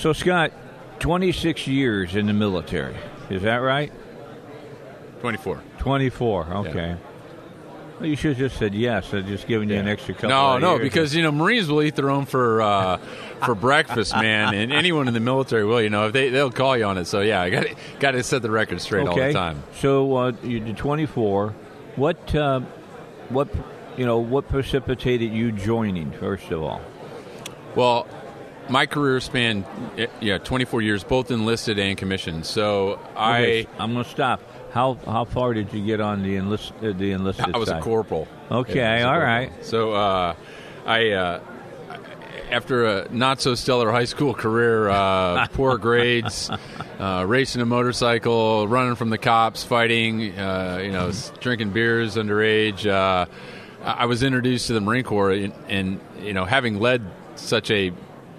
So, Scott, 26 years in the military. Is that right? 24. 24, okay. Well, you should have just said yes. I've just given you an extra couple No, of no, years. because you know Marines will eat their own for uh, for breakfast, man, and anyone in the military will. You know, if they they'll call you on it. So yeah, I got got to set the record straight all the time. So uh, you did 24. What, uh, what, you know, what precipitated you joining, first of all? Well, my career spanned eh, yeah 24 years, both enlisted and commissioned. So Okay, I I'm going to stop. How how far did you get on the enlist uh, the enlisted I was a corporal. Okay, Yeah, a all corporal. right. So uh, I. Uh, after a not so stellar high school career, uh, poor grades, uh, racing a motorcycle, running from the cops, fighting, uh, you know, drinking beers underage. Uh, I I was introduced to the Marine Corps, and, and you know, having led such a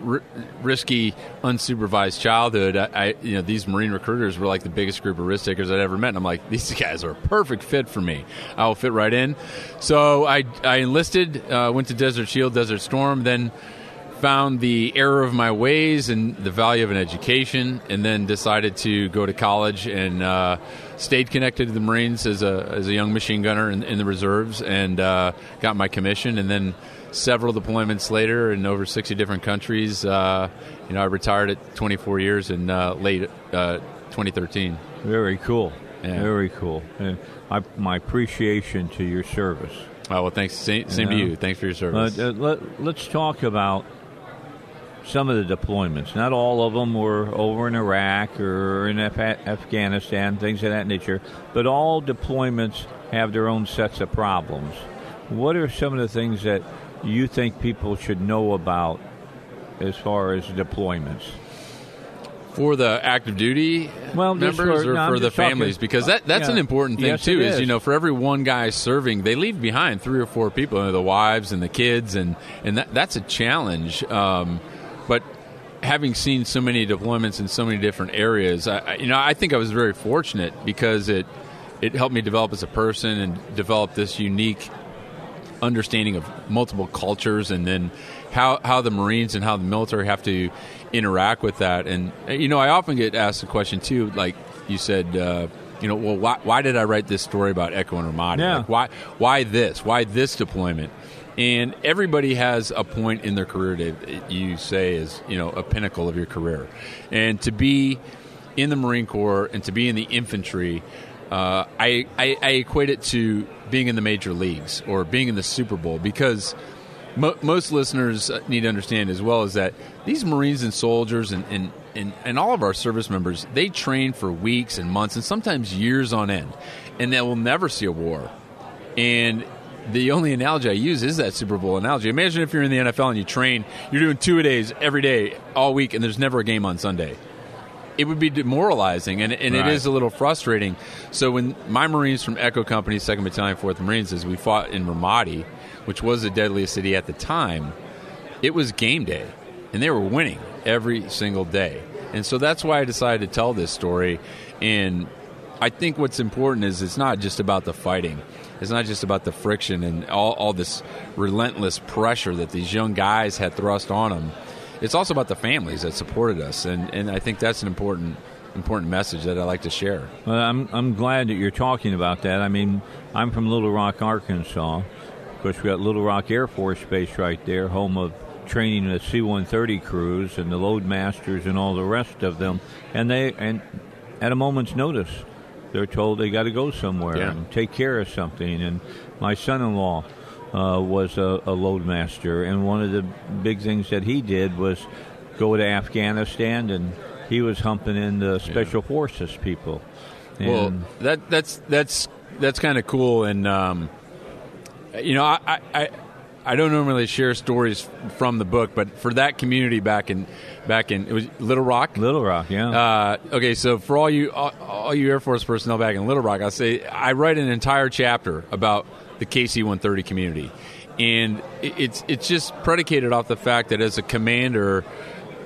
r- risky, unsupervised childhood, I, I, you know, these Marine recruiters were like the biggest group of risk takers I'd ever met. And I'm like, these guys are a perfect fit for me. I will fit right in. So I, I enlisted, uh, went to Desert Shield, Desert Storm, then found the error of my ways and the value of an education, and then decided to go to college and uh, stayed connected to the Marines as a as a young machine gunner in, in the reserves, and uh, got my commission. And then several deployments later, in over sixty different countries, uh, you know, I retired at 24 years in uh, late uh, 2013. Very cool. Yeah. Very cool. And I, my appreciation to your service. Oh, well, thanks. Same, same to you. Thanks for your Uh, service. uh, let, let's talk about some of the deployments. Not all of them were over in Iraq or in Af- Afghanistan, things of that nature, but all deployments have their own sets of problems. What are some of the things that you think people should know about as far as deployments? for the active duty Well, members for- or no, for the just talking- families because that that's Yeah. an important thing Yes, too is. is. you know for every one guy serving they leave behind three or four people you know, the wives and the kids and and that that's a challenge um, but having seen so many deployments in so many different areas I, I- you know I think I was very fortunate because it it helped me develop as a person and develop this unique understanding of multiple cultures and then how, how the Marines and how the military have to interact with that. And, uh, you know, I often get asked the question, too, like you said, uh, you know, well, why, why did I write this story about Echo in Ramadi? Yeah. Like, why, why this? Why this deployment? And everybody has a point in their career that you say is, you know, a pinnacle of your career. And to be in the Marine Corps and to be in the infantry, uh, I, I, I equate it to being in the major leagues or being in the Super Bowl because mo- most listeners need to understand as well is that these Marines and soldiers and, and, and, and all of our service members, they train for weeks and months and sometimes years on end, and they will never see a war. And the only analogy I use is that Super Bowl analogy. Imagine if you're in the NFL and you train, you're doing two a days every day, all week, and there's never a game on Sunday it would be demoralizing and, and Right. it is a little frustrating. So when my Marines from Echo Company, Second Battalion, Fourth Marines, as we fought in Ramadi, which was the deadliest city at the time, it was game day, and they were winning every single day. And so that's why I decided to tell this story. And I think what's important is it's not just about the fighting. It's not just about the friction and all, all this relentless pressure that these young guys had thrust on them. It's also about the families that supported us, and, and I think that's an important important message that I like to share. Well, I'm I'm glad that you're talking about that. I mean, I'm from Little Rock, Arkansas. Of course, we got Little Rock Air Force Base right there, home of training the C-130 crews and the loadmasters and all the rest of them. And they and at a moment's notice, they're told they got to go somewhere Yeah. and take care of something. And my son-in-law uh, was a, a loadmaster, and one of the big things that he did was go to Afghanistan, and he was humping in the special forces people. Well, And- that that's that's that's kind of cool, and um, you know, I, I I don't normally share stories from the book, but for that community back in back in it was Little Rock. Little Rock, yeah. Uh, okay, so for all you all, all you Air Force personnel back in Little Rock, I'll say I write an entire chapter about the KC-130 community, and it's it's just predicated off the fact that as a commander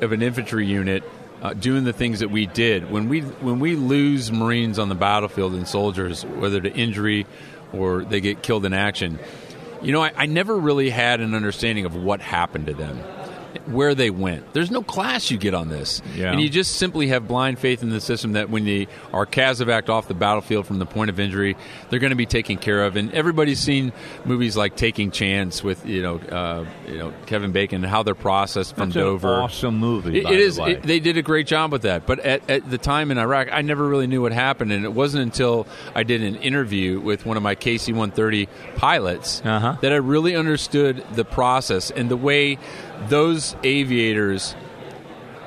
of an infantry unit. Uh, doing the things that we did when we when we lose Marines on the battlefield and soldiers, whether to injury or they get killed in action, you know, I, I never really had an understanding of what happened to them where they went. There's no class you get on this. Yeah. And you just simply have blind faith in the system that when they are CASEVACed off the battlefield from the point of injury, they're going to be taken care of. And everybody's seen movies like Taking Chance with you know uh, you know Kevin Bacon and how they're processed from That's an Dover. awesome movie. It- it the way. It, they did a great job with that. But at, at the time in Iraq, I never really knew what happened, and it wasn't until I did an interview with one of my KC-130 pilots Uh-huh. that I really understood the process and the way those aviators.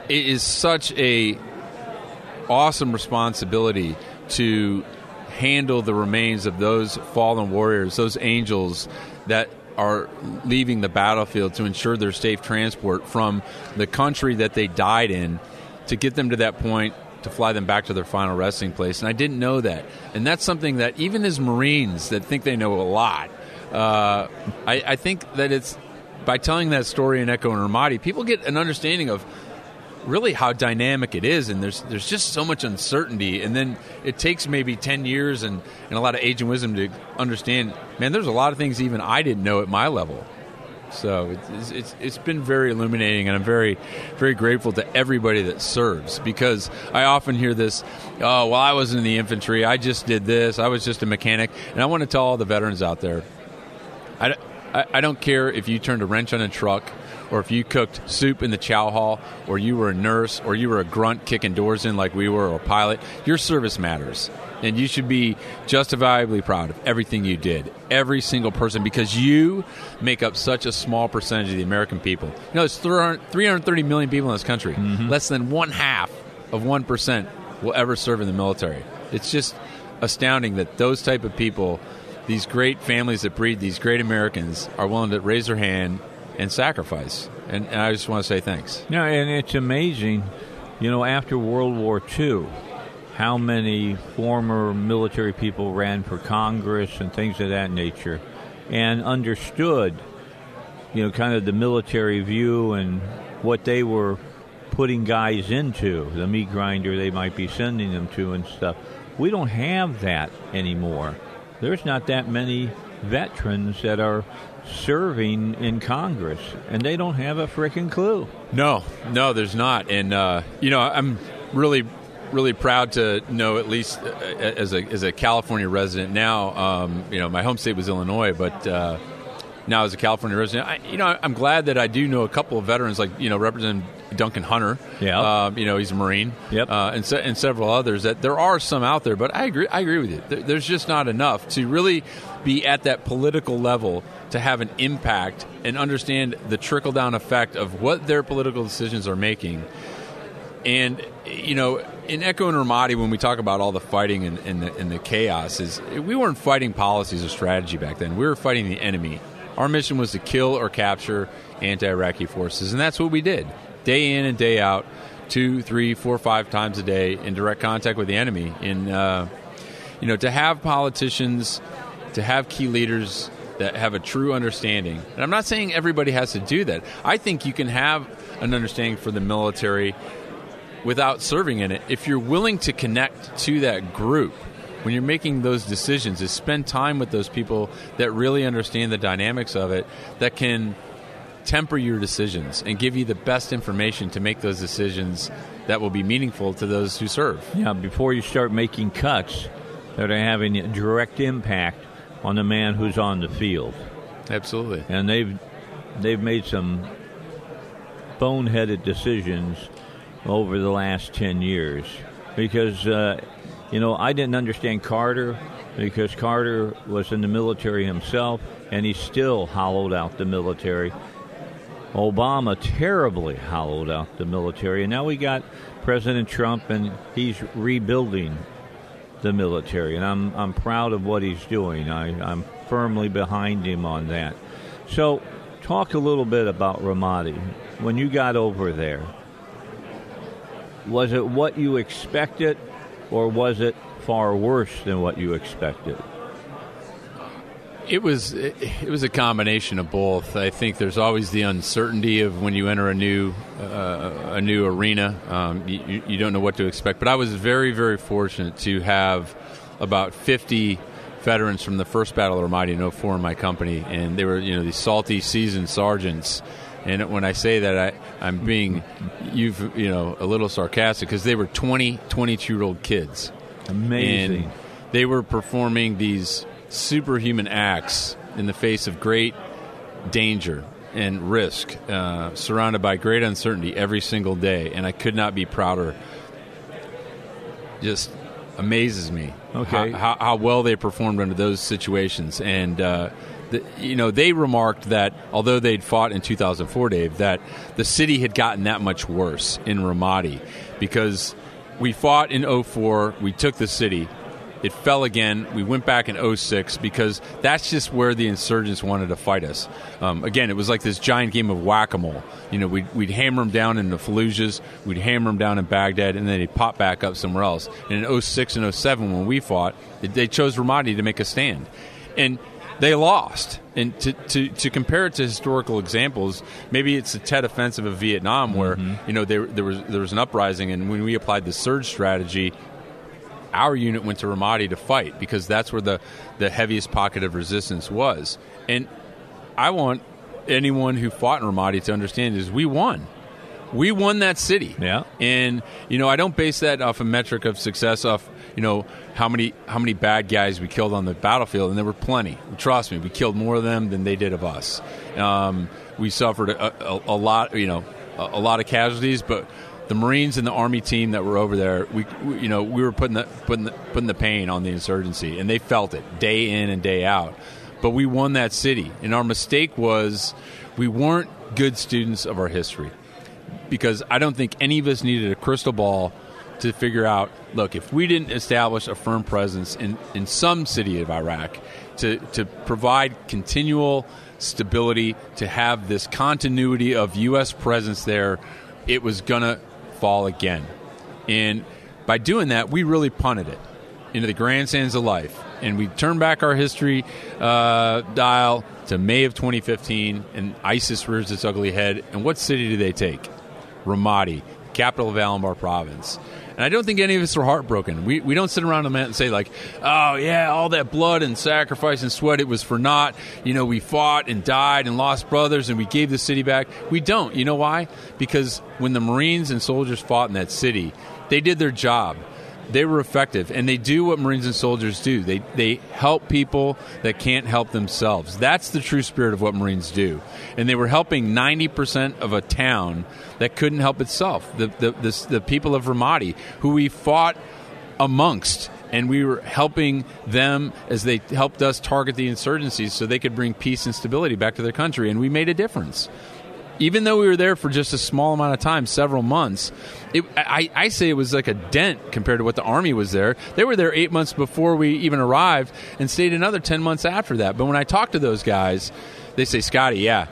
It is such a awesome responsibility to handle the remains of those fallen warriors, those angels that are leaving the battlefield to ensure their safe transport from the country that they died in to get them to that point to fly them back to their final resting place. And I didn't know that. And that's something that even as Marines that think they know a lot, uh, I, I think that it's by telling that story in Echo in Ramadi, people get an understanding of really how dynamic it is and there's there's just so much uncertainty and then it takes maybe 10 years and, and a lot of age and wisdom to understand man there's a lot of things even I didn't know at my level. So it's, it's, it's been very illuminating and I'm very very grateful to everybody that serves because I often hear this oh well I was in the infantry I just did this I was just a mechanic and I want to tell all the veterans out there I, I, I don't care if you turned a wrench on a truck or if you cooked soup in the chow hall or you were a nurse or you were a grunt kicking doors in like we were or a pilot. Your service matters. And you should be justifiably proud of everything you did. Every single person because you make up such a small percentage of the american people. You know there's 300 330 million people in this country. Mm-hmm. Less than one half of 1% will ever serve in the military. It's just astounding that those type of people these great families that breed these great Americans are willing to raise their hand and sacrifice. And, and I just want to say thanks. No, and it's amazing, you know, after World War II, how many former military people ran for Congress and things of that nature and understood, you know, kind of the military view and what they were putting guys into, the meat grinder they might be sending them to and stuff. We don't have that anymore. There's not that many veterans that are serving in Congress, and they don't have a freaking clue. No, no, there's not. And, uh, you know, I'm really, really proud to know, at least uh, as a, as a California resident now, um, you know, my home state was Illinois, but. Uh, now, as a California resident, I, you know, I'm glad that I do know a couple of veterans, like you know, Representative Duncan Hunter. Yeah. um, you know, he's a Marine. Yep. uh, and se- and several others. That there are some out there, but I agree. I agree with you. There, there's just not enough to really be at that political level to have an impact and understand the trickle down effect of what their political decisions are making. And you know, in Echo in Ramadi, when we talk about all the fighting and, and, the, and the chaos, is we weren't fighting policies or strategy back then. We were fighting the enemy. Our mission was to kill or capture anti-Iraqi forces, and that's what we did, day in and day out, two, three, four, five times a day in direct contact with the enemy. And uh, you know, to have politicians, to have key leaders that have a true understanding. And I'm not saying everybody has to do that. I think you can have an understanding for the military without serving in it if you're willing to connect to that group when you're making those decisions is spend time with those people that really understand the dynamics of it that can temper your decisions and give you the best information to make those decisions that will be meaningful to those who serve Yeah, before you start making cuts that are having a direct impact on the man who's on the field. absolutely And they've they've made some boneheaded decisions over the last 10 years because uh, you know, I didn't understand Carter because Carter was in the military himself and he still hollowed out the military. Obama terribly hollowed out the military, and now we got President Trump, and he's rebuilding the military, and I'm I'm proud of what he's doing. I, I'm firmly behind him on that. So, Talk a little bit about Ramadi. When you got over there, was it what you expected, or was it far worse than what you expected? It was it was a combination of both. I think there's always the uncertainty of when you enter a new uh, a new arena. Um, you, you don't know what to expect. But I was very very fortunate to have about 50 veterans from the first Battle of Ramadi in 04 in my company, and they were you know these salty seasoned sergeants. And when I say that, I, I'm being you've you know a little sarcastic because they were 20 22 year old kids. Amazing. And they were performing these superhuman acts in the face of great danger and risk, uh, surrounded by great uncertainty every single day. And I could not be prouder. Just amazes me Okay. how, how, how well they performed under those situations. And, uh, the, you know, they remarked that although they'd fought in 2004, Dave, that the city had gotten that much worse in Ramadi because we fought in 04, we took the city, it fell again. We went back in 06 because that's just where the insurgents wanted to fight us. Um, again, it was like this giant game of whack a mole. You know, we'd, we'd hammer them down in the Fallujahs, we'd hammer them down in Baghdad, and then they'd pop back up somewhere else. And in 06 and 07, when we fought, they chose Ramadi to make a stand. And they lost. And to, to, to compare it to historical examples, maybe it's the Tet Offensive of Vietnam, where you know there, there was there was an uprising, and when we applied the surge strategy, our unit went to Ramadi to fight because that's where the, the heaviest pocket of resistance was. And I want anyone who fought in Ramadi to understand is we won. We won that city. Yeah. And you know, I don't base that off a metric of success off, you know, how many how many bad guys we killed on the battlefield and there were plenty. Trust me, we killed more of them than they did of us. Um, we suffered a, a, a lot, you know, a, a lot of casualties, but the Marines and the Army team that were over there, we, we you know we were putting the putting the, putting the pain on the insurgency, and they felt it day in and day out. But we won that city, and our mistake was we weren't good students of our history because I don't think any of us needed a crystal ball to figure out look, if we didn't establish a firm presence in, in some city of Iraq to, to provide continual stability, to have this continuity of U.S. presence there, it was to fall again. And by doing that, we really punted it into the grandstands of life. And we turned back our history uh, dial to May of 2015, and ISIS rears its ugly head. And what city do they take? Ramadi, capital of Al-Anbar province. And I don't think any of us are heartbroken. We, we don't sit around a minute and say like, oh yeah, all that blood and sacrifice and sweat, it was for naught. You know, we fought and died and lost brothers and we gave the city back. We don't. You know why? Because when the Marines and soldiers fought in that city, they did their job they were effective and they do what marines and soldiers do. They they help people that can't help themselves. That's the true spirit of what marines do. And they were helping 90% of a town that couldn't help itself. The the, the, the people of ramadi who we fought amongst and we were helping them as they helped us target the insurgencies so they could bring peace and stability back to their country. And we made a difference even though we were there for just a small amount of time, several months, it, I, I, say it was like a dent compared to what the Army was there. They were there eight months before we even arrived and stayed another 10 months after that. But when I talk to those guys, they say, Scotty, yeah,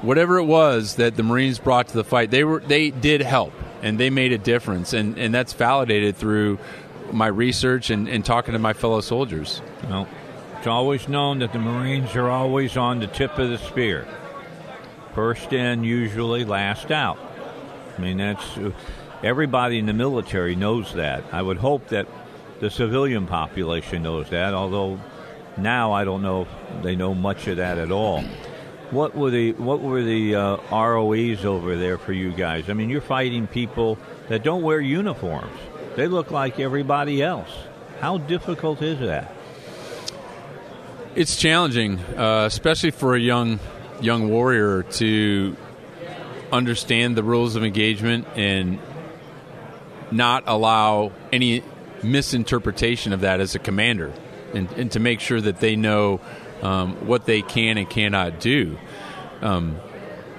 whatever it was that the Marines brought to the fight, they, were, they did help and they made a difference. And, and that's validated through my research and, and talking to my fellow soldiers. Well, it's always known that the Marines are always on the tip of the spear. First in, usually last out. I mean, that's everybody in the military knows that. I would hope that the civilian population knows that, although now I don't know if they know much of that at all. What were the what were the uh, ROEs over there for you guys? I mean, you're fighting people that don't wear uniforms. They look like everybody else. How difficult is that? It's challenging, uh, especially for a young young warrior to understand the rules of engagement and not allow any misinterpretation of that as a commander and, and to make sure that they know um, what they can and cannot do. Um,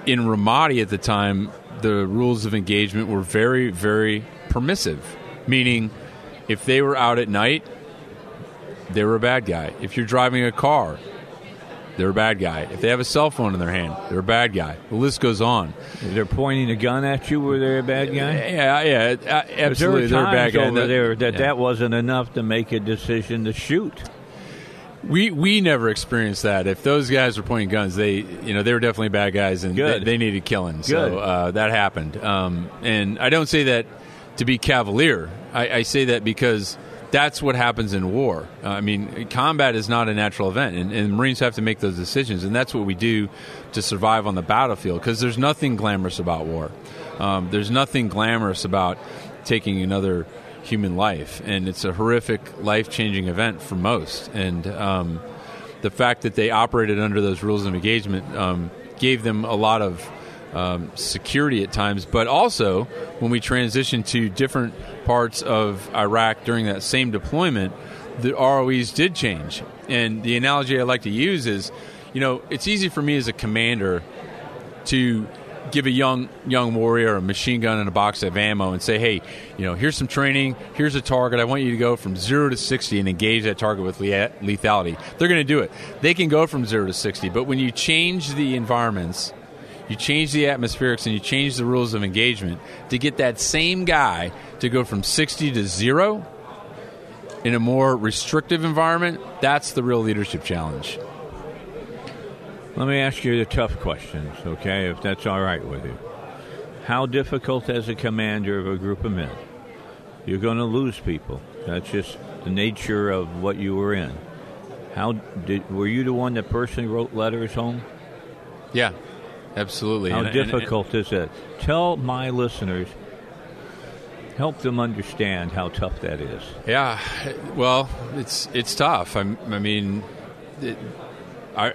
in Ramadi at the time, the rules of engagement were very, very permissive, meaning if they were out at night, they were a bad guy. If you're driving a car, they're a bad guy. If they have a cell phone in their hand, they're a bad guy. The list goes on. If they're pointing a gun at you, were they a bad guy? Yeah, yeah, absolutely. There They're a bad guy. over That- there that yeah. that wasn't enough to make a decision to shoot. We we never experienced that. If those guys were pointing guns, they you know they were definitely bad guys and. They, they needed killing. So uh, that happened. Um, and I don't say that to be cavalier. I, I say that because that's what happens in war. Uh, I mean, combat is not a natural event, and, and Marines have to make those decisions, and that's what we do to survive on the battlefield. Because there's nothing glamorous about war. Um, there's nothing glamorous about taking another human life, and it's a horrific, life-changing event for most. And um, the fact that they operated under those rules of engagement um, gave them a lot of um, security at times, but also when we transitioned to different parts of Iraq during that same deployment, the ROEs did change. And the analogy I like to use is, you know, it's easy for me as a commander to give a young young warrior a machine gun and a box of ammo and say, "Hey, you know, here's some training. Here's a target. I want you to go from zero to sixty and engage that target with lethality." They're going to do it. They can go from zero to sixty, but when you change the environments, you change the atmospherics, and you change the rules of engagement to get that same guy to go from sixty to zero in a more restrictive environment. That's the real leadership challenge. Let me ask you the tough questions, okay, if that's all right with you. How difficult as a commander of a group of men? You're going to lose people. That's just the nature of what you were in. How did were you the one that personally wrote letters home? Yeah, absolutely. How And- and- and- difficult is it? Tell my listeners, help them understand how tough that is. Yeah, well, it's it's tough. I'm, I mean, it, I,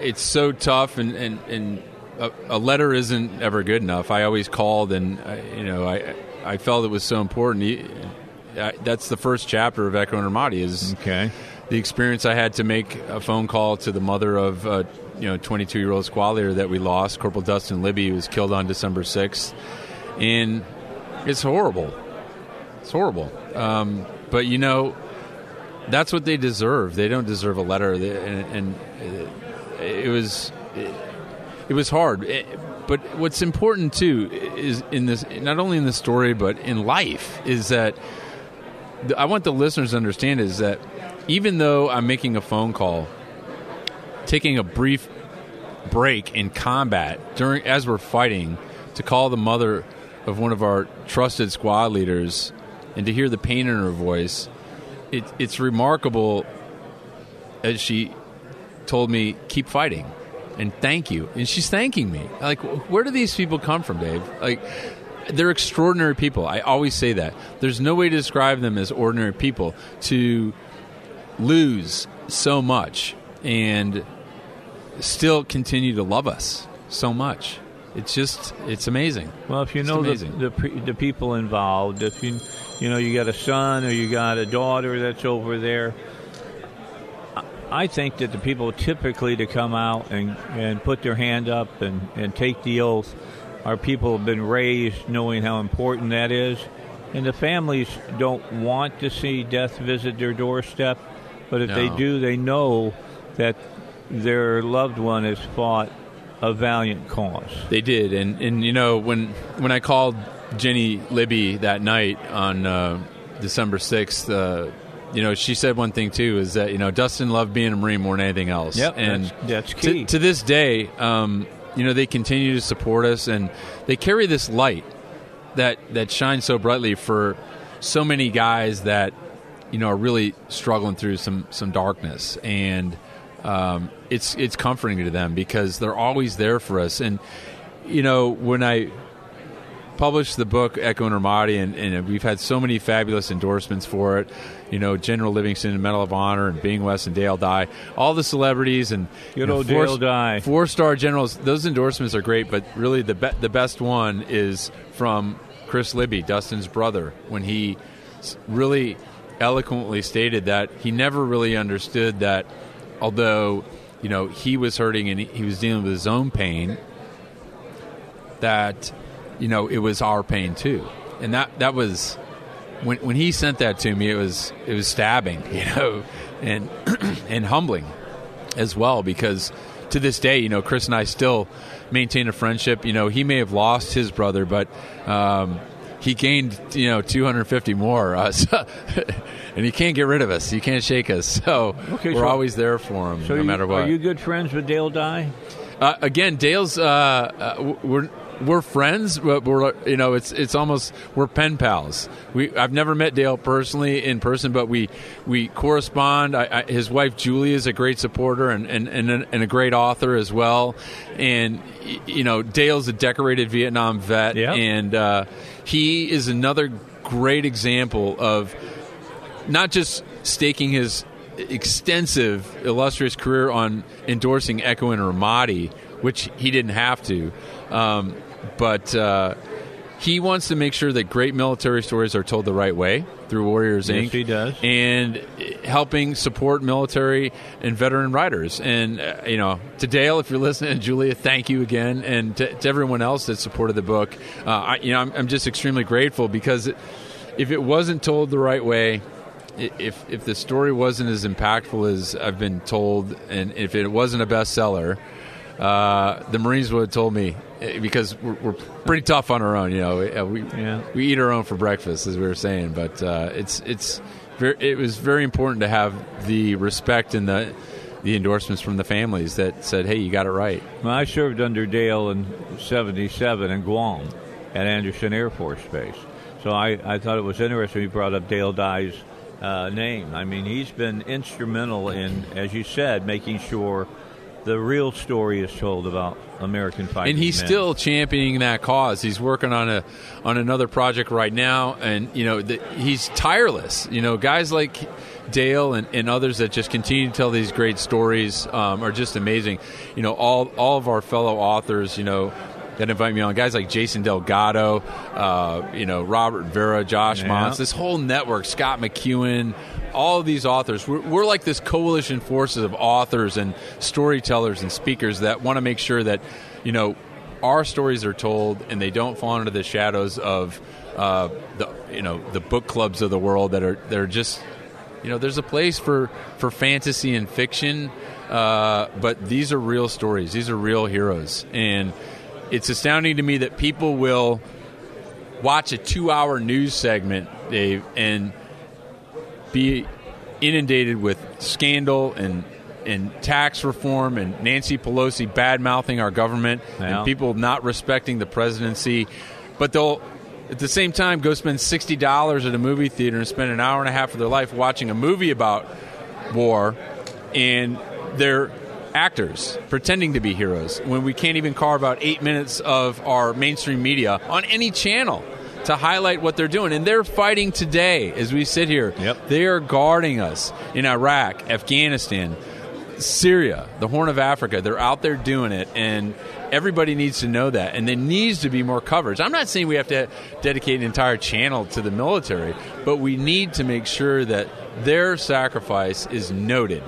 it's so tough, and and, and a, a letter isn't ever good enough. I always called, and I, you know, I I felt it was so important. He- I, that's the first chapter of Echo in Ramadi is Okay. the experience I had to make a phone call to the mother of a you know 22 year old squad leader that we lost, Corporal Dustin Libby, who was killed on December 6th, and it's horrible. It's horrible. Um, but you know, that's what they deserve. They don't deserve a letter, and, and uh, it was it, it was hard. It- but what's important too is in this, not only in the story, but in life, is that I want the listeners to understand is that even though I'm making a phone call, taking a brief break in combat during as we're fighting to call the mother of one of our trusted squad leaders and to hear the pain in her voice, it, it's remarkable as she told me, keep fighting and thank you. And she's thanking me. Like, where do these people come from, Dave? Like, they're extraordinary people. I always say that. There's no way to describe them as ordinary people. To lose so much and still continue to love us so much. It's just, it's amazing. Well, if you It's know the, amazing. the the people involved, if you you know you got a son or you got a daughter that's over there, I- think that the people typically to come out and, and put their hand up and, and take the oath are people have been raised knowing how important that is. And the families don't want to see death visit their doorstep, but if they do, they know that their loved one has fought a valiant cause. They did, and and you know when when I called Jenny Libby that night on uh, December sixth, uh, you know she said one thing too is that you know Dustin loved being a Marine more than anything else. Yep, and that's- that's to- key. To, this day. Um, you know they continue to support us, and they carry this light that that shines so brightly for so many guys that you know are really struggling through some some darkness and um, it's it's comforting to them because they're always there for us and you know when I published the book Echo in Ramadi and, and we've had so many fabulous endorsements for it you know General Livingston and Medal of Honor and Bing West and Dale Dye all the celebrities and Good you know, old four- Dale Dye. four star generals those endorsements are great but really the be- the best one is from Chris Libby Dustin's brother when he really eloquently stated that he never really understood that although you know he was hurting and he, was dealing with his own pain that you know it was our pain too and that that was when when he sent that to me it was it was stabbing you know and and humbling as well because to this day, you know, Chris and I still maintain a friendship. You know, he may have lost his brother, but um, he gained you know 250 more, uh, so, and he can't get rid of us. He can't shake us. So Okay, we're so- always there for him, So no you- matter what. Are you good friends with Dale Dye? Uh, again, Dale's uh, uh, we're we're friends, but we're you know it's it's almost we're pen pals. We I've never met Dale personally in person, but we we correspond. I, I, his wife Julie is a great supporter and and, and, a, and a great author as well. And you know Dale's a decorated Vietnam vet, Yeah. and uh, he is another great example of not just staking his extensive, illustrious career on endorsing Echo in Ramadi, which he didn't have to, um, but uh, he wants to make sure that great military stories are told the right way through Warriors Yes, Inc. he does. and helping support military and veteran writers. And uh, you know, to Dale, if you're listening, Julia, thank you again, and to, to everyone else that supported the book. Uh, I, you know, I'm, I'm just extremely grateful because if it wasn't told the right way. If if the story wasn't as impactful as I've been told, and if it wasn't a bestseller, uh, the Marines would have told me because we're, we're pretty tough on our own. You know, we, uh, we Yeah. we eat our own for breakfast, as we were saying. But uh, it's it's very, it was very important to have the respect and the the endorsements from the families that said, "Hey, you got it right." Well, I served under Dale in '77 in Guam at Andersen Air Force Base. So I, I thought it was interesting you brought up Dale Dye's uh, name. I mean, he's been instrumental in, as you said, making sure the real story is told about American fighting and he's men. still championing that cause. He's working on a on another project right now, and you know the, he's tireless. You know, guys like Dale and, and others that just continue to tell these great stories um, are just amazing. You know, all all of our fellow authors, you know. That invite me on guys like Jason Delgado, uh, you know Robert Vera, Josh Yeah. Mantz, this whole network, Scott McEwen, all of these authors. We're, we're like this coalition forces of authors and storytellers and speakers that want to make sure that you know our stories are told and they don't fall into the shadows of uh, the you know the book clubs of the world that are that are just you know there's a place for for fantasy and fiction uh, but these are real stories these are real heroes and it's astounding to me that people will watch a two hour news segment dave and be inundated with scandal and and tax reform and Nancy Pelosi bad mouthing our government Yeah. and people not respecting the presidency, but they'll at the same time go spend sixty dollars at a movie theater and spend an hour and a half of their life watching a movie about war, and they're actors pretending to be heroes when we can't even carve out eight minutes of our mainstream media on any channel to highlight what they're doing. And they're fighting today as we sit here. Yep. They are guarding us in Iraq, Afghanistan, Syria, the Horn of Africa. They're out there doing it, and everybody needs to know that. And there needs to be more coverage. I'm not saying we have to dedicate an entire channel to the military, but we need to make sure that their sacrifice is noted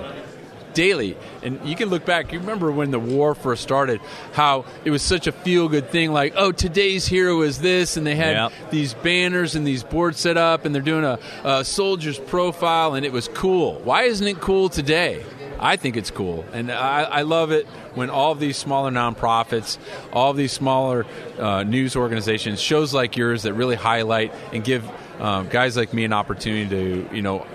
daily. And you can look back. You remember when the war first started, how it was such a feel good thing like, oh, today's hero is this. And they had Yep. these banners and these boards set up, and they're doing a, a soldier's profile, and it was cool. Why isn't it cool today? I think it's cool. And I, I love it when all of these smaller nonprofits, all of these smaller uh, news organizations, shows like yours that really highlight and give um, guys like me an opportunity to, you know,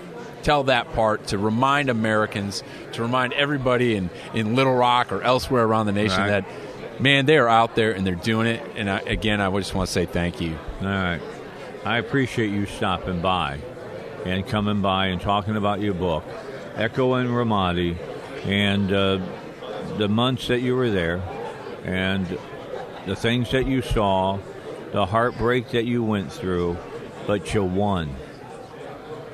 tell that part to remind Americans, to remind everybody in, in Little Rock or elsewhere around the nation Right. that, man, they are out there and they're doing it. And I, again, I just want to say thank you. All right. I appreciate you stopping by and coming by and talking about your book, Echo in Ramadi, and uh, the months that you were there, and the things that you saw, the heartbreak that you went through, but you won.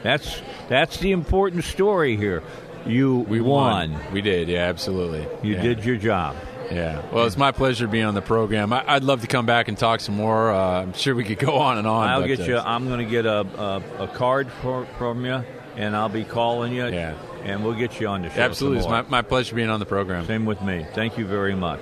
That's that's the important story here. You We won. won. We did. Yeah, absolutely. You Yeah. did your job. Yeah. Well, it's my pleasure being on the program. I, I'd love to come back and talk some more. Uh, I'm sure we could go on and on. I'll but, get uh, you. I'm going to get a, a, a card for, from you, and I'll be calling you. Yeah. And we'll get you on the show. Absolutely. It's my, my pleasure being on the program. Same with me. Thank you very much.